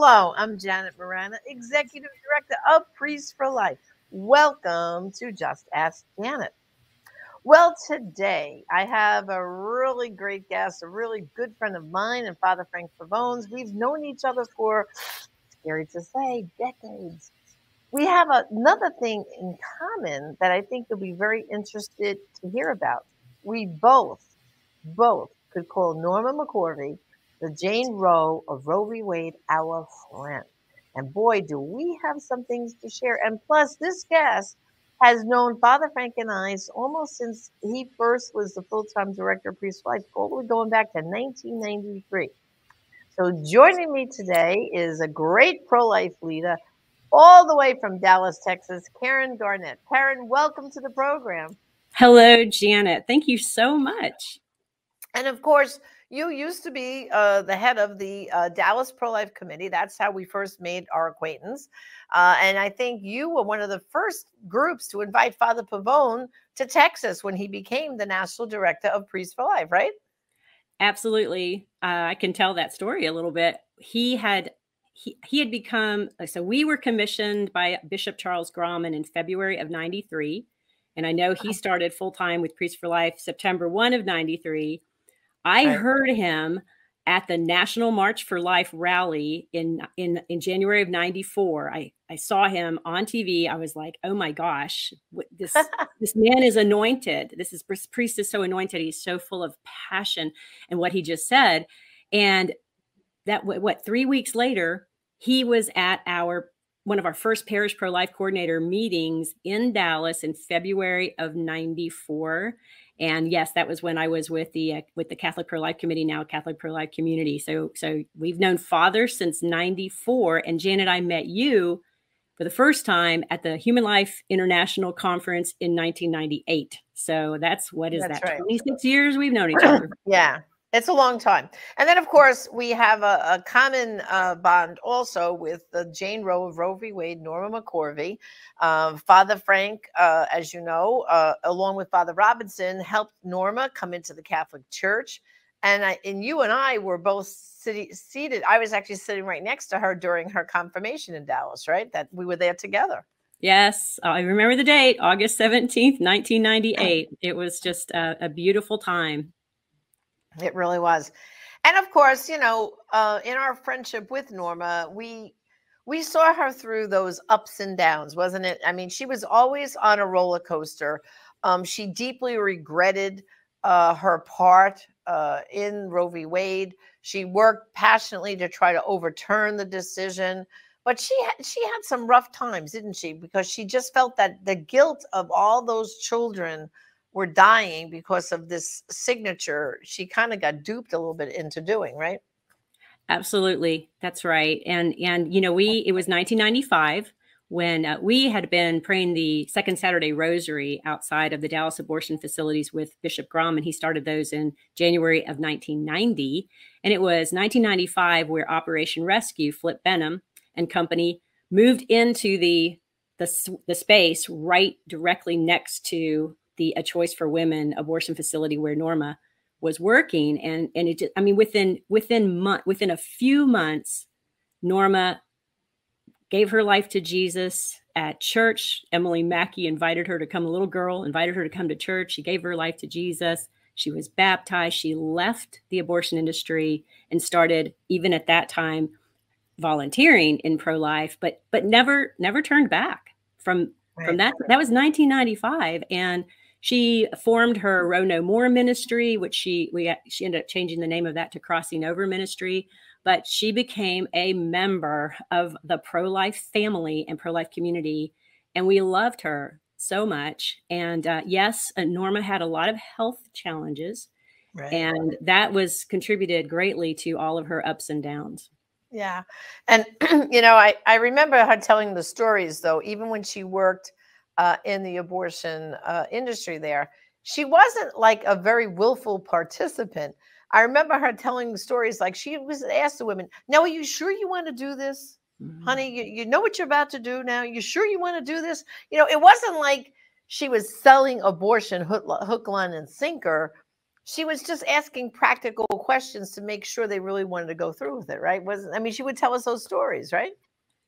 Hello, I'm Janet Morana, Executive Director of Priests for Life. Welcome to Just Ask Janet. Well, today I have a really great guest, a really good friend of mine, and Father Frank Pavone's. We've known each other for, scary to say, decades. We have another thing in common that I think you'll be very interested to hear about. We both, both could call Norma McCorvey the Jane Roe of Roe v. Wade, our friend. And boy, do we have some things to share. And plus, this guest has known Father Frank and I almost since he first was the full time director of Priest Life, all the way going back to 1993. So, joining me today is a great pro life leader, all the way from Dallas, Texas, Karen Garnett. Karen, welcome to the program. Hello, Janet. Thank you so much. And of course, you used to be uh, the head of the uh, Dallas Pro Life Committee. That's how we first made our acquaintance. Uh, and I think you were one of the first groups to invite Father Pavone to Texas when he became the national director of Priests for Life, right? Absolutely. Uh, I can tell that story a little bit. He had he, he had become so we were commissioned by Bishop Charles Grauman in February of 93 and I know he started full time with Priests for Life September 1 of 93 I right. heard him at the National March for Life rally in in in January of 94. I I saw him on TV. I was like, "Oh my gosh, this this man is anointed. This is priest is so anointed. He's so full of passion and what he just said." And that what 3 weeks later, he was at our one of our first parish pro life coordinator meetings in Dallas in February of 94 and yes that was when i was with the uh, with the catholic pro-life committee now catholic pro-life community. So so we've known father since 94 and janet i met you for the first time at the human life international conference in 1998 so that's what is that's that right. 26 years we've known each other. Yeah it's a long time. And then, of course, we have a, a common uh, bond also with the Jane Roe of Roe v. Wade, Norma McCorvey. Uh, Father Frank, uh, as you know, uh, along with Father Robinson, helped Norma come into the Catholic Church. And, I, and you and I were both city, seated. I was actually sitting right next to her during her confirmation in Dallas, right? That we were there together. Yes, I remember the date, August 17th, 1998. It was just a, a beautiful time. It really was. And of course, you know, uh, in our friendship with Norma, we we saw her through those ups and downs, wasn't it? I mean, she was always on a roller coaster. Um, she deeply regretted uh, her part uh, in Roe v. Wade. She worked passionately to try to overturn the decision, but she had, she had some rough times, didn't she? Because she just felt that the guilt of all those children were dying because of this signature she kind of got duped a little bit into doing right? Absolutely that's right and and you know we it was 1995 when uh, we had been praying the second saturday rosary outside of the dallas abortion facilities with bishop grum and he started those in january of 1990 and it was 1995 where operation rescue flip benham and company moved into the the, the space right directly next to the a choice for women abortion facility where Norma was working and and it just, I mean within within month within a few months Norma gave her life to Jesus at church. Emily Mackey invited her to come, a little girl invited her to come to church. She gave her life to Jesus. She was baptized. She left the abortion industry and started, even at that time, volunteering in pro life, but but never never turned back from right. from that. That was 1995, and she formed her Roe No More ministry, which she we she ended up changing the name of that to Crossing Over Ministry. But she became a member of the pro life family and pro life community, and we loved her so much. And uh, yes, uh, Norma had a lot of health challenges, right. and that was contributed greatly to all of her ups and downs. Yeah. And, you know, I, I remember her telling the stories, though, even when she worked uh, in the abortion uh, industry there, she wasn't like a very willful participant. I remember her telling stories like she was asked the women, Now, are you sure you want to do this? Mm-hmm. Honey, you, you know what you're about to do now? You sure you want to do this? You know, it wasn't like she was selling abortion hook, hook line, and sinker she was just asking practical questions to make sure they really wanted to go through with it, right? Was I mean, she would tell us those stories, right?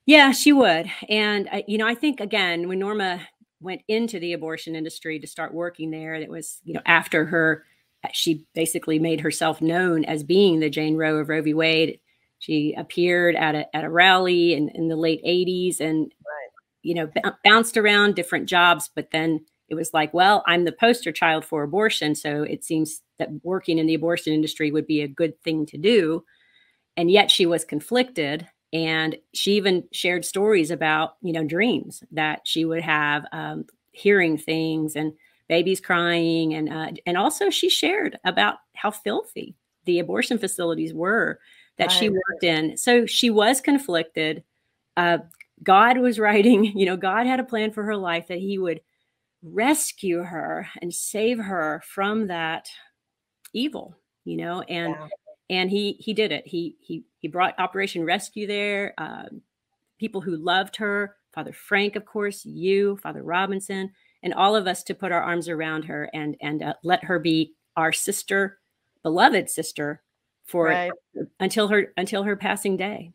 Yeah, she would. And you know, I think again, when Norma went into the abortion industry to start working there, And it was you know after her, she basically made herself known as being the Jane Roe of Roe v. Wade. She appeared at a at a rally in, in the late '80s and right. you know bounced around different jobs, but then it was like, well, I'm the poster child for abortion, so it seems that working in the abortion industry would be a good thing to do. And yet she was conflicted. And she even shared stories about, you know, dreams that she would have, um, hearing things and babies crying. And, uh, and also she shared about how filthy the abortion facilities were that right. she worked in. So she was conflicted. Uh, God was writing, you know, God had a plan for her life that he would rescue her and save her from that evil you know and yeah. And he he did it. He he he brought operation rescue there. Uh, people who loved her father frank of course you father robinson and all of us to put our arms around her and and uh, let her be our sister beloved sister for right. until her until her passing day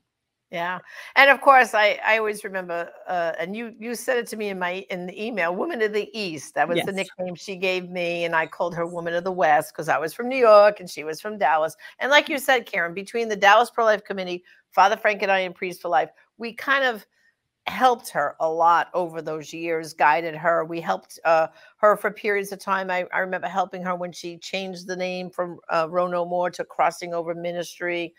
yeah, and of course, I I always remember, uh, and you you said it to me in my in the email, "Woman of the East." That was yes. the nickname she gave me, and I called her "Woman of the West" because I was from New York and she was from Dallas. And like you said, Karen, between the Dallas Pro Life Committee, Father Frank and I, and Priest for Life, we kind of helped her a lot over those years, guided her. We helped uh, her for periods of time. I, I remember helping her when she changed the name from uh, Roe No More to Crossing Over Ministry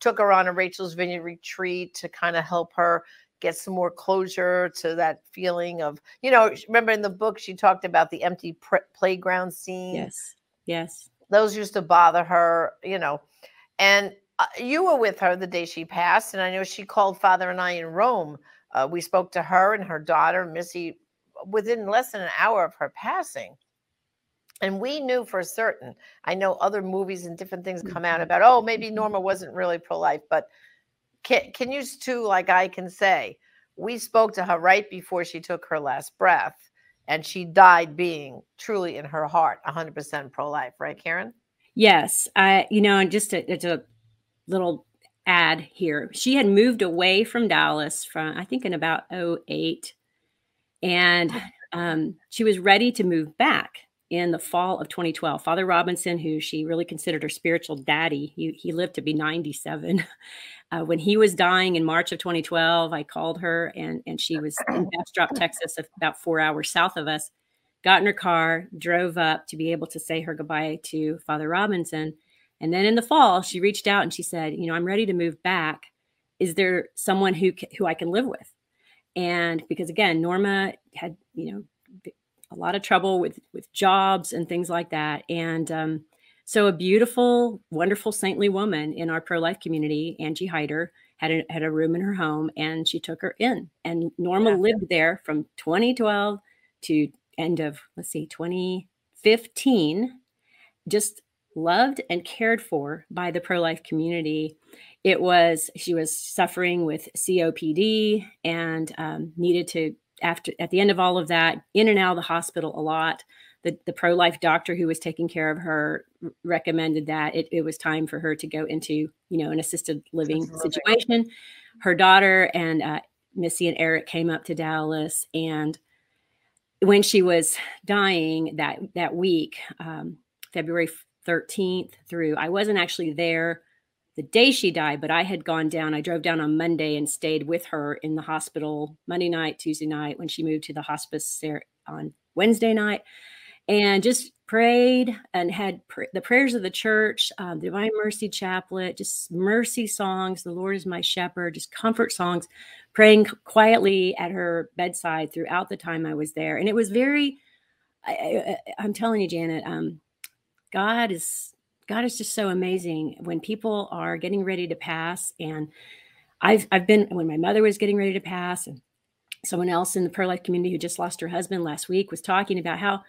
took her on a Rachel's Vineyard retreat to kind of help her get some more closure to that feeling of, you know, remember in the book she talked about the empty pr- playground scene. Yes. Yes. Those used to bother her, you know. And uh, you were with her the day she passed, and I know she called Father and I in Rome. Uh, we spoke to her and her daughter, Missy, within less than an hour of her passing and we knew for certain i know other movies and different things come out mm-hmm. about oh maybe norma wasn't really pro-life but can, can you too like i can say we spoke to her right before she took her last breath and she died being truly in her heart 100% pro-life right karen? Yes i you know and just a, it's a little ad here she had moved away from dallas from i think in about 08 and um, she was ready to move back in the fall of 2012. Father Robinson, who she really considered her spiritual daddy, he, he lived to be 97. Uh, when he was dying in March of 2012, I called her and, and she was in Bastrop, Texas, about four hours south of us. Got in her car, drove up to be able to say her goodbye to Father Robinson. And then in the fall, she reached out and she said, "You know, I'm ready to move back. Is there someone who who I can live with?" And because again, Norma had you know a lot of trouble with with jobs and things like that. And um, so, a beautiful, wonderful, saintly woman in our pro life community, Angie Hyder, had a, had a room in her home, and she took her in. And Norma yeah. lived there from 2012 to end of let's see, 2015. Just loved and cared for by the pro life community. It was she was suffering with COPD and um, needed to after at the end of all of that, in and out of the hospital a lot. The, the pro life doctor who was taking care of her recommended that it, it was time for her to go into you know an assisted living situation. Her daughter and uh, Missy and Eric came up to Dallas, and when she was dying that that week, um, February 13th through, I wasn't actually there the day she died, but I had gone down. I drove down on Monday and stayed with her in the hospital Monday night, Tuesday night when she moved to the hospice there on Wednesday night, and just prayed and had pr- the prayers of the church, um, Divine Mercy Chaplet, just mercy songs. The Lord is my shepherd, just comfort songs, praying quietly at her bedside throughout the time I was there, and it was very. I, am telling you, Janet, um, God is God is just so amazing when people are getting ready to pass and I've I've been when my mother was getting ready to pass, and someone else in the pro life community who just lost her husband last week was talking about how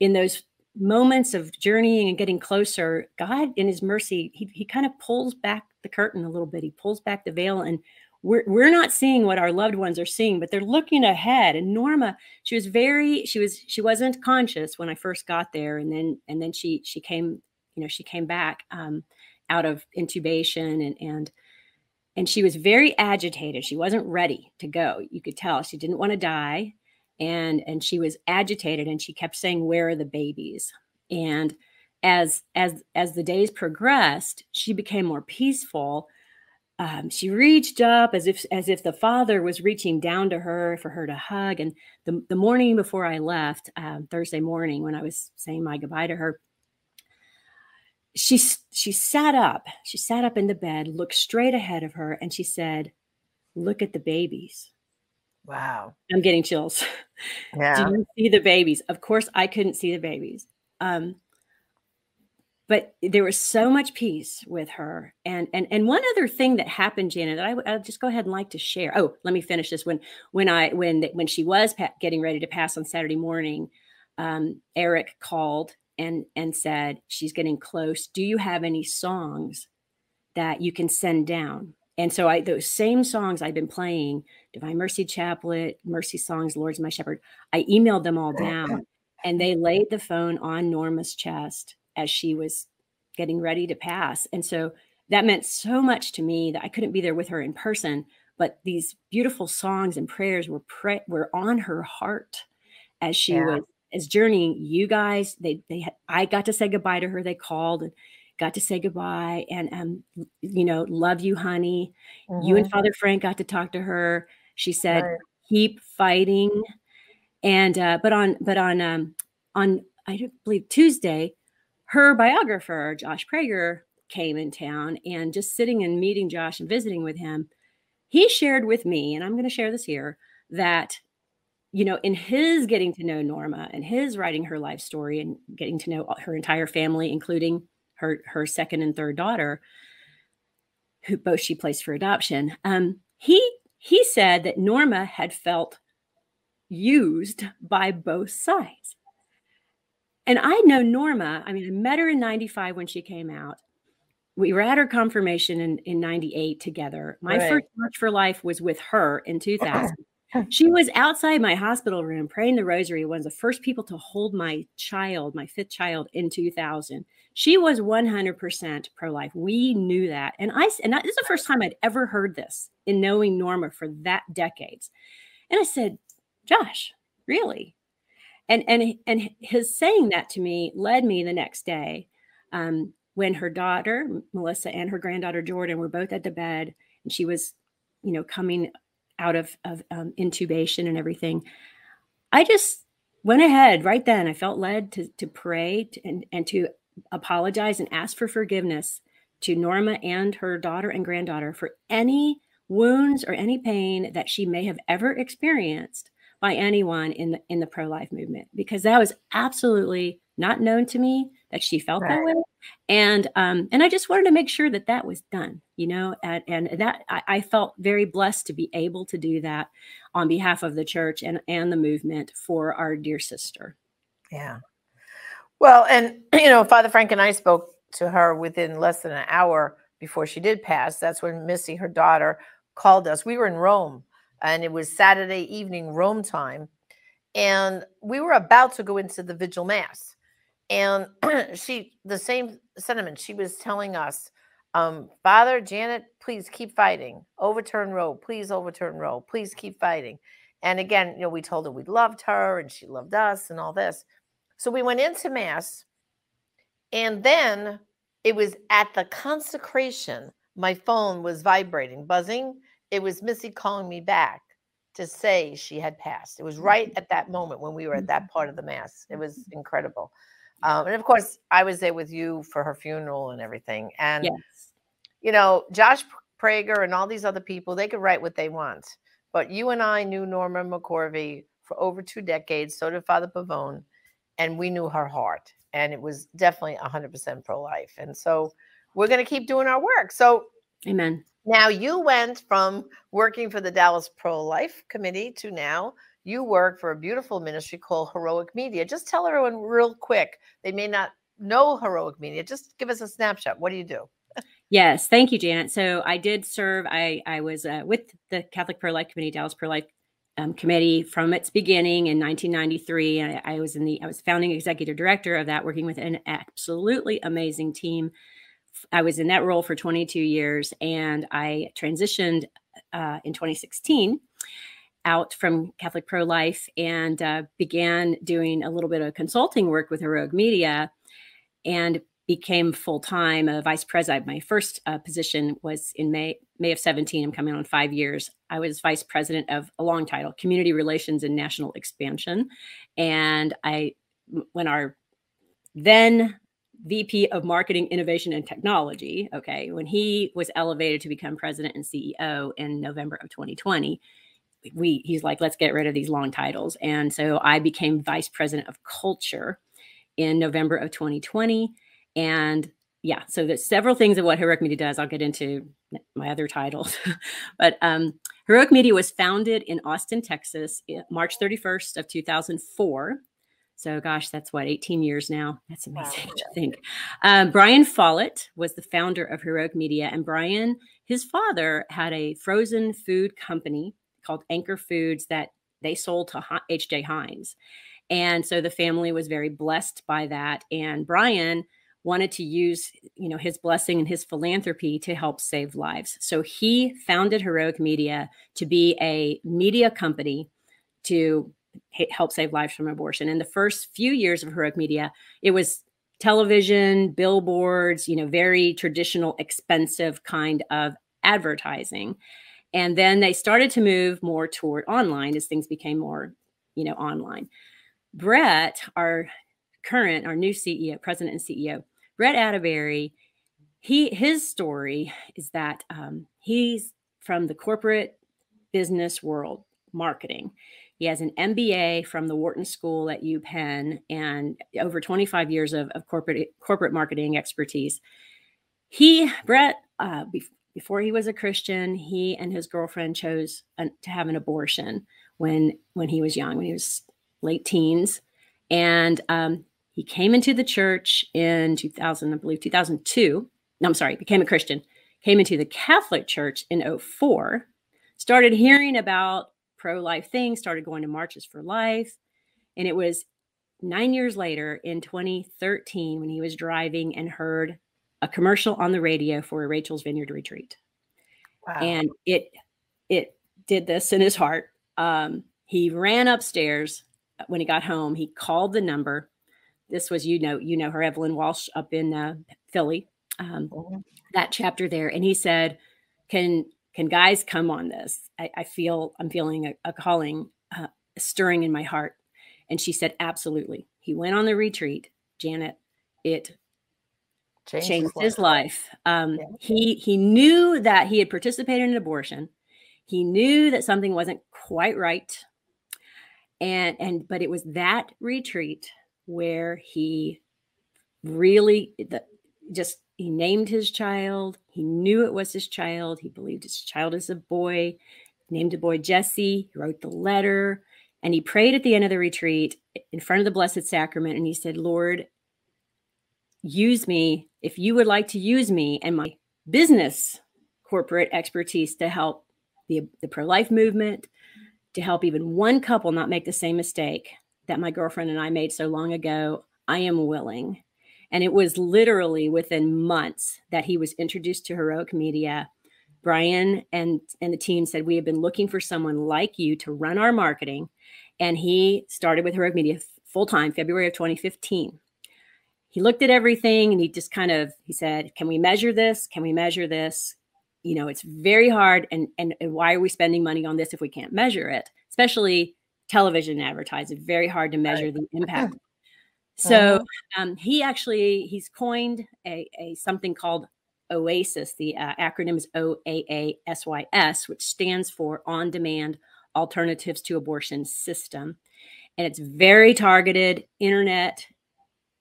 in those moments of journeying and getting closer, God in his mercy, he, he kind of pulls back the curtain a little bit. He pulls back the veil and we're, we're not seeing what our loved ones are seeing, but they're looking ahead. And Norma, she was very, she was, she wasn't conscious when I first got there. And then, and then she, she came, you know, she came back um, out of intubation and, and, and she was very agitated. She wasn't ready to go. You could tell she didn't want to die and and she was agitated and she kept saying where are the babies and as as as the days progressed she became more peaceful um, she reached up as if as if the father was reaching down to her for her to hug and the, the morning before i left um, thursday morning when i was saying my goodbye to her she she sat up she sat up in the bed looked straight ahead of her and she said look at the babies Wow. I'm getting chills. Yeah. Do you see the babies? Of course, I couldn't see the babies. Um, but there was so much peace with her. And and and one other thing that happened, Janet, that I, will just go ahead and like to share. Oh, let me finish this. When when I when when she was pa- getting ready to pass on Saturday morning, um, Eric called and and said she's getting close. Do you have any songs that you can send down? And so I those same songs I've been playing, Divine Mercy Chaplet, Mercy Songs, Lord's My Shepherd, I emailed them all down and they laid the phone on Norma's chest as she was getting ready to pass. And so that meant so much to me that I couldn't be there with her in person, but these beautiful songs and prayers were pre- were on her heart as she yeah. was as journeying. You guys, they they had, I got to say goodbye to her. They called and got to say goodbye and um you know love you honey mm-hmm. you and mm-hmm. father frank got to talk to her she said right. keep fighting and uh but on but on um on i believe tuesday her biographer josh prager came in town and just sitting and meeting josh and visiting with him he shared with me and i'm going to share this here that you know, in his getting to know Norma and his writing her life story and getting to know her entire family, including her her second and third daughter, who both she placed for adoption. Um, he he said that Norma had felt used by both sides. And I know Norma, I mean, I met her in 95 when she came out. We were at her confirmation in, in 98 together. My right. first March for Life was with her in 2000. she was outside my hospital room praying the rosary, one of the first people to hold my child, my fifth child, in 2000 she was 100% pro-life. We knew that. And i and this is the first time i'd ever heard this in knowing norma for that decades. And i said josh really? And and and his saying that to me led me the next day um, when her daughter melissa and her granddaughter jordan were both at the bed and she was you know coming out of of um, intubation and everything. I just went ahead right then i felt led to to pray and and to apologize and ask for forgiveness to Norma and her daughter and granddaughter for any wounds or any pain that she may have ever experienced by anyone in the in the pro-life movement because that was absolutely not known to me that she felt right. that way and um and i just wanted to make sure that that was done you know and, and that I, I felt very blessed to be able to do that on behalf of the church and and the movement for our dear sister yeah well, and you know, Father Frank and I spoke to her within less than an hour before she did pass. That's when Missy, her daughter, called us. We were in Rome, and it was Saturday evening Rome time, and we were about to go into the vigil mass. And she, the same sentiment, she was telling us, um, Father Janet, please keep fighting. Overturn Roe, please overturn Roe, please keep fighting. And again, you know, we told her we loved her and she loved us and all this. So we went into Mass, and then it was at the consecration, my phone was vibrating, buzzing. It was Missy calling me back to say she had passed. It was right mm-hmm. at that moment when we were at that mm-hmm. part of the Mass. It was mm-hmm. incredible. Um, and of course, I was there with you for her funeral and everything. And, yes. you know, Josh Prager and all these other people, they could write what they want. But you and I knew Norma McCorvey for over two decades. So did Father Pavone and we knew her heart and it was definitely 100% pro-life and so we're going to keep doing our work so amen Now you went from working for the Dallas Pro Life Committee to now you work for a beautiful ministry called Heroic Media. Just tell everyone real quick. They may not know Heroic Media. Just give us a snapshot. What do you do? Yes, thank you, Janet. So I did serve. I I was uh, with the Catholic Pro Life Committee, Dallas Pro Life um, Committee from its beginning in 1993. I, I was in the I was founding executive director of that, working with an absolutely amazing team. I was in that role for 22 years, and I transitioned uh, in 2016 out from Catholic Pro Life and uh, began doing a little bit of consulting work with Heroic Media and became full time a vice president. My first uh, position was in May May of 17. I'm coming on five years. I was vice president of a long title, Community Relations and National Expansion, and I when our then VP of Marketing, Innovation, and Technology. Okay, when he was elevated to become president and CEO in November of 2020 we he's like let's get rid of these long titles. And so i became vice president of culture in november of 2020 and yeah so there's several things of what heroic media does. I'll get into my other titles. But um, heroic media was founded in austin texas march 31st of 2004 so gosh that's what 18 years now? That's amazing wow. to think. Um, brian follett was the founder of heroic media and brian his father had a frozen food company called Anchor Foods that they sold to H.J. Heinz. And so the family was very blessed by that. And Brian wanted to use, you know, his blessing and his philanthropy to help save lives. So he founded Heroic Media to be a media company to help save lives from abortion. In the first few years of Heroic Media, it was television, billboards, you know, very traditional, expensive kind of advertising. And then they started to move more toward online as things became more, you know, online. Brett, our current, our new CEO, president and CEO, Brett Attebery, he his story is that um, he's from the corporate business world, marketing. He has an MBA from the Wharton School at UPenn and over 25 years of, of corporate corporate marketing expertise. He, Brett, uh, before he was a Christian, he and his girlfriend chose an, to have an abortion when when he was young, when he was late teens, and um, he came into the church in 2000, I believe 2002. No, I'm sorry, became a Christian. Came into the Catholic Church in 04. Started hearing about pro-life things. Started going to marches for life, and it was nine years later in 2013 when he was driving and heard a commercial on the radio for a Rachel's Vineyard retreat. Wow. And it it did this in his heart. Um, he ran upstairs when he got home. He called the number. This was you know you know her Evelyn Walsh up in uh, Philly. Um, mm-hmm. That chapter there, and he said, "Can can guys come on this? I, I feel I'm feeling a, a calling uh, stirring in my heart." And she said, "Absolutely." He went on the retreat. Janet, it changed, changed his life. life. Um, yeah. He he knew that he had participated in an abortion. He knew that something wasn't quite right, and and but it was that retreat where he really the, just he named his child. He knew it was his child. He believed his child is a boy. Named a boy Jesse. He wrote the letter. And he prayed at the end of the retreat in front of the Blessed Sacrament. And he said, Lord, use me if you would like to use me and my business corporate expertise to help the, the pro-life movement to help even one couple not make the same mistake that my girlfriend and i made so long ago i am willing. And it was literally within months that he was introduced to heroic media. Brian and and the team said we have been looking for someone like you to run our marketing. And he started with heroic media full time february of 2015 he looked at everything and he just kind of he said can we measure this? Can we measure this? You know it's very hard and and, and why are we spending money on this if we can't measure it? Especially television advertising very hard to measure the impact. So uh-huh. um, he actually he's coined a, a something called oasis the uh, acronym is oaasys which stands for on demand alternatives to abortion system. And it's very targeted internet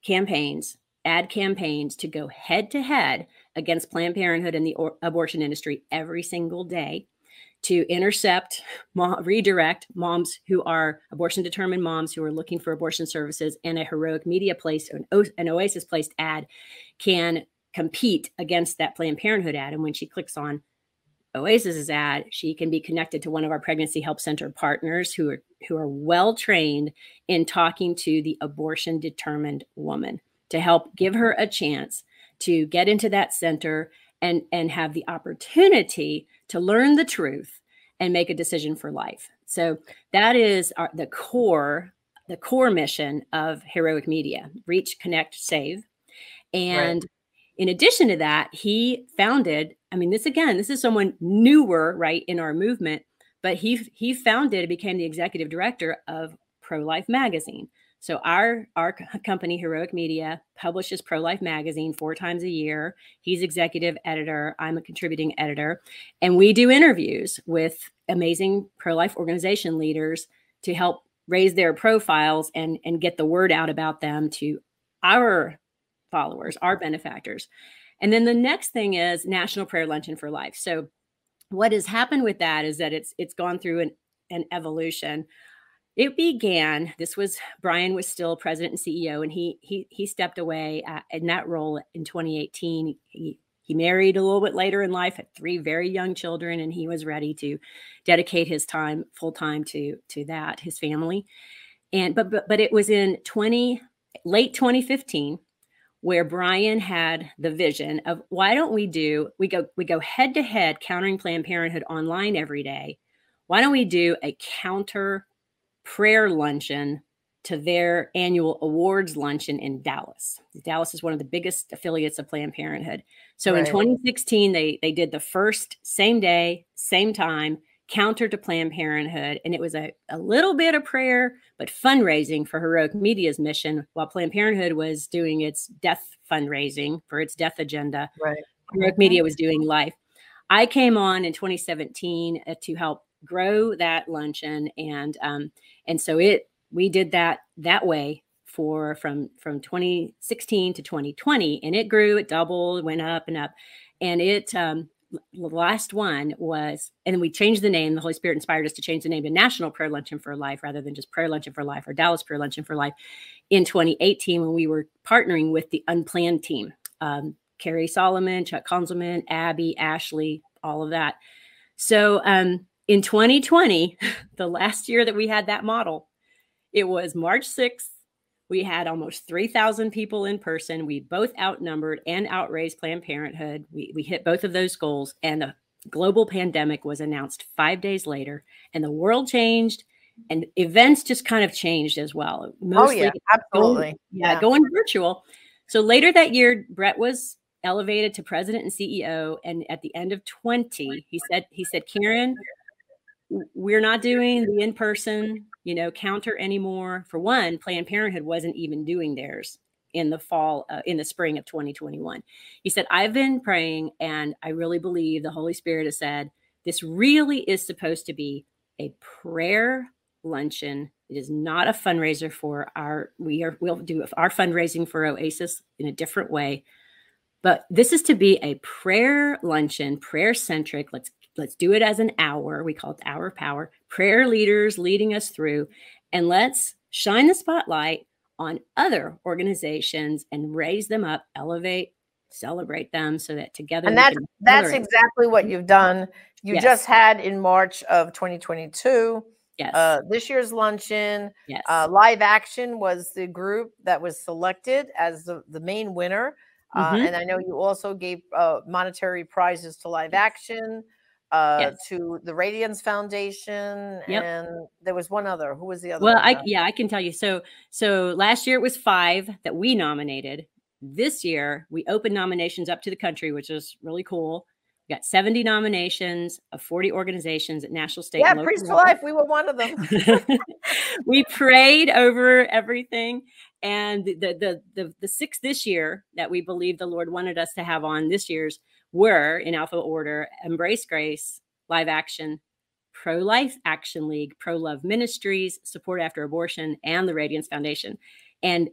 campaigns, ad campaigns to go head to head against Planned Parenthood and the or- abortion industry every single day to intercept, mom, redirect moms who are abortion determined moms who are looking for abortion services, and a heroic media placed, an, o- an Oasis placed ad can compete against that Planned Parenthood ad. And when she clicks on Oasis's at, she can be connected to one of our pregnancy help center partners who are who are well trained in talking to the abortion determined woman to help give her a chance to get into that center and and have the opportunity to learn the truth and make a decision for life. So that is our, the core the core mission of Heroic Media: reach, connect, save. And right. In addition to that, he founded. I mean, this again, this is someone newer, right, in our movement, but he he founded and became the executive director of Pro Life Magazine. So our our company Heroic Media publishes Pro Life magazine four times a year. He's executive editor, I'm a contributing editor, and we do interviews with amazing pro life organization leaders to help raise their profiles and and get the word out about them to our followers, our benefactors. And then the next thing is National Prayer Luncheon for Life. So what has happened with that is that it's it's gone through an an evolution it began this was brian was still president and ceo and he he he stepped away uh, in that role in 2018 he he married a little bit later in life had three very young children and he was ready to dedicate his time full time to to that his family and but but, but it was in 20 late 2015 where Brian had the vision of why don't we do we go we go head to head countering Planned Parenthood online every day. Why don't we do a counter prayer luncheon to their annual awards luncheon in Dallas. Dallas is one of the biggest affiliates of Planned Parenthood. So right. in 2016, they they did the first same day, same time counter to Planned Parenthood, and it was a, a little bit of prayer, but fundraising for Heroic Media's mission, while Planned Parenthood was doing its death fundraising for its death agenda. Right. Heroic Media was doing life. I came on in 2017 uh, to help grow that luncheon and um, and so it we did that that way for from from 2016 to 2020 and it grew it doubled went up and up and it um the last one was and we changed the name the holy spirit inspired us to change the name to national prayer luncheon for life rather than just prayer luncheon for life or dallas prayer luncheon for life in 2018 when we were partnering with the unplanned team um, cary solomon chuck konzelman abby ashley all of that so um, in 2020, the last year that we had that model, it was March 6th. We had almost 3,000 people in person. We both outnumbered and outraised Planned Parenthood. We, we hit both of those goals, and the global pandemic was announced five days later, and the world changed, and events just kind of changed as well. Mostly oh, yeah, absolutely. Going, yeah, yeah, going virtual. So later that year, Brett was elevated to president and CEO. And at the end of 20, he said, he said, Karen, we're not doing the in-person you know counter anymore. For one planned parenthood wasn't even doing theirs in the fall uh, in the spring of 2021 he said i've been praying and i really believe the holy spirit has said this really is supposed to be a prayer luncheon. It is not a fundraiser for our we are we'll do our fundraising for oasis in a different way. But this is to be a prayer luncheon prayer centric let's let's do it as an hour. We call it the hour of power. Prayer leaders leading us through, and let's shine the spotlight on other organizations and raise them up, elevate, celebrate them, so that together. And that's that's exactly what you've done. You yes. just had in March of 2022. Yes. Uh, this year's luncheon. Yes. Uh, Live Action was the group that was selected as the, the main winner. Uh, mm-hmm. And I know you also gave uh, monetary prizes to Live Action uh, yes. to the Radiance Foundation, yep. and there was one other. Who was the other? Well, I yeah, I can tell you. So so last year it was five that we nominated. This year we opened nominations up to the country, which is really cool. We got 70 nominations of 40 organizations at national, state, yeah, Priest for Life. We were one of them. we prayed over everything, and the, the the the six this year that we believe the Lord wanted us to have on this year's were in alpha order Embrace Grace, Live Action, Pro Life Action League, Pro Love Ministries, Support After Abortion, and the Radiance Foundation. And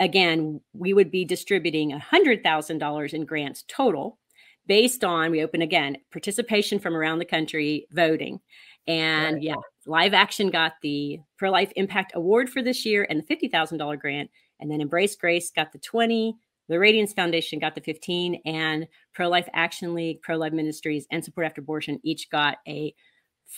again, we would be distributing $100,000 in grants total based on we open again participation from around the country voting. And yeah, Live Action got the Pro Life Impact Award for this year and the $50,000 grant. And then Embrace Grace got the 20, the Radiance Foundation got the 15, and Pro Life Action League, Pro Life Ministries, and Support After Abortion each got a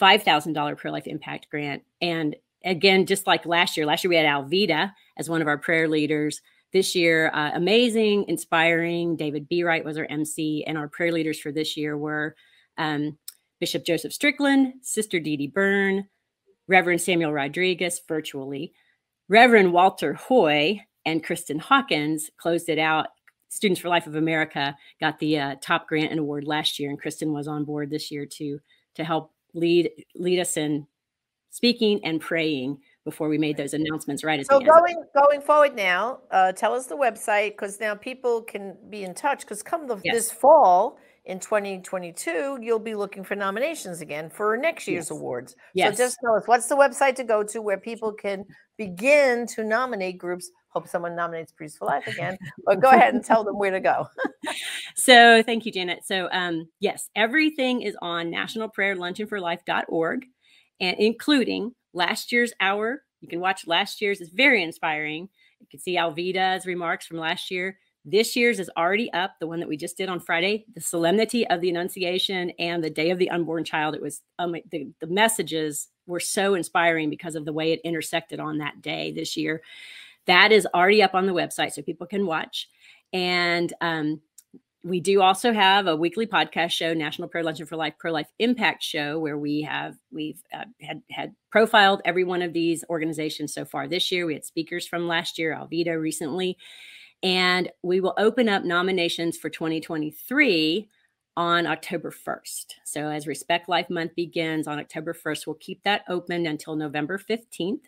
$5,000 Pro Life Impact grant. And again, just like last year, last year we had Alveda as one of our prayer leaders. This year, uh, amazing, inspiring. David Bereit was our MC, and our prayer leaders for this year were um, Bishop Joseph Strickland, Sister Dee Dee Byrne, Reverend Samuel Rodriguez virtually, Reverend Walter Hoye, and Kristen Hawkins closed it out. Students for Life of America got the uh, top grant and award last year, and Kristen was on board this year to to help lead lead us in speaking and praying before we made those announcements right so going going forward now uh, tell us the website because now people can be in touch because come the, yes. this fall in 2022 you'll be looking for nominations again for next year's yes. awards yes. so just tell us what's the website to go to where people can begin to nominate groups hope someone nominates Priest for Life again. But go ahead and tell them where to go. so thank you, Janet. So um, yes, everything is on nationalprayerluncheonforlife.org and including last year's hour. You can watch last year's. It's very inspiring. You can see Alveda's remarks from last year. This year's is already up, the one that we just did on Friday, the Solemnity of the Annunciation and the Day of the Unborn Child. It was um, the, the messages were so inspiring because of the way it intersected on that day this year. That is already up on the website so people can watch. And um, we do also have a weekly podcast show, National Prayer Luncheon for Life, Pro Life Impact Show, where we have we've uh, had had profiled every one of these organizations so far this year. We had speakers from last year, Alveda recently, and we will open up nominations for 2023 on October 1st. So as Respect Life Month begins on October 1st, we'll keep that open until November 15th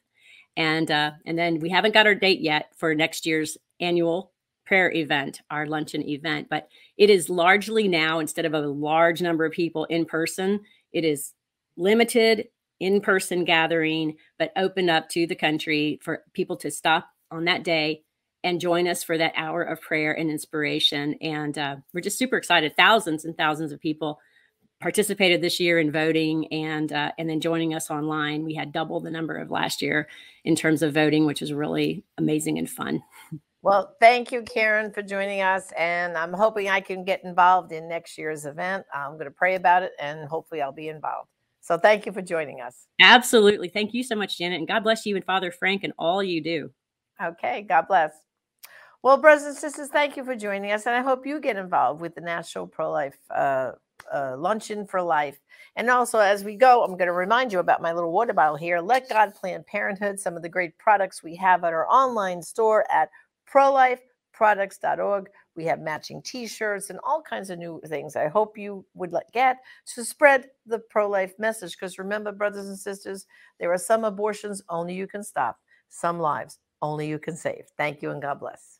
and uh, and then we haven't got our date yet for next year's annual prayer event, our luncheon event. But it is largely now instead of a large number of people in person, it is limited in person gathering, but open up to the country for people to stop on that day and join us for that hour of prayer and inspiration. And uh, we're just super excited. Thousands and thousands of people participated this year in voting and uh, and then joining us online. We had double the number of last year in terms of voting, which was really amazing and fun. Well, thank you, Karen, for joining us. And I'm hoping I can get involved in next year's event. I'm going to pray about it and hopefully I'll be involved. So thank you for joining us. Absolutely. Thank you so much, Janet. And God bless you and Father Frank and all you do. Okay. God bless. Well, brothers and sisters, thank you for joining us. And I hope you get involved with the National Pro Life uh, uh, luncheon for life. And also, as we go, I'm going to remind you about my little water bottle here. Let God Plan Parenthood, some of the great products we have at our online store at prolifeproducts.org. We have matching t shirts and all kinds of new things. I hope you would let, get to spread the pro life message because remember, brothers and sisters, there are some abortions only you can stop, some lives only you can save. Thank you and God bless.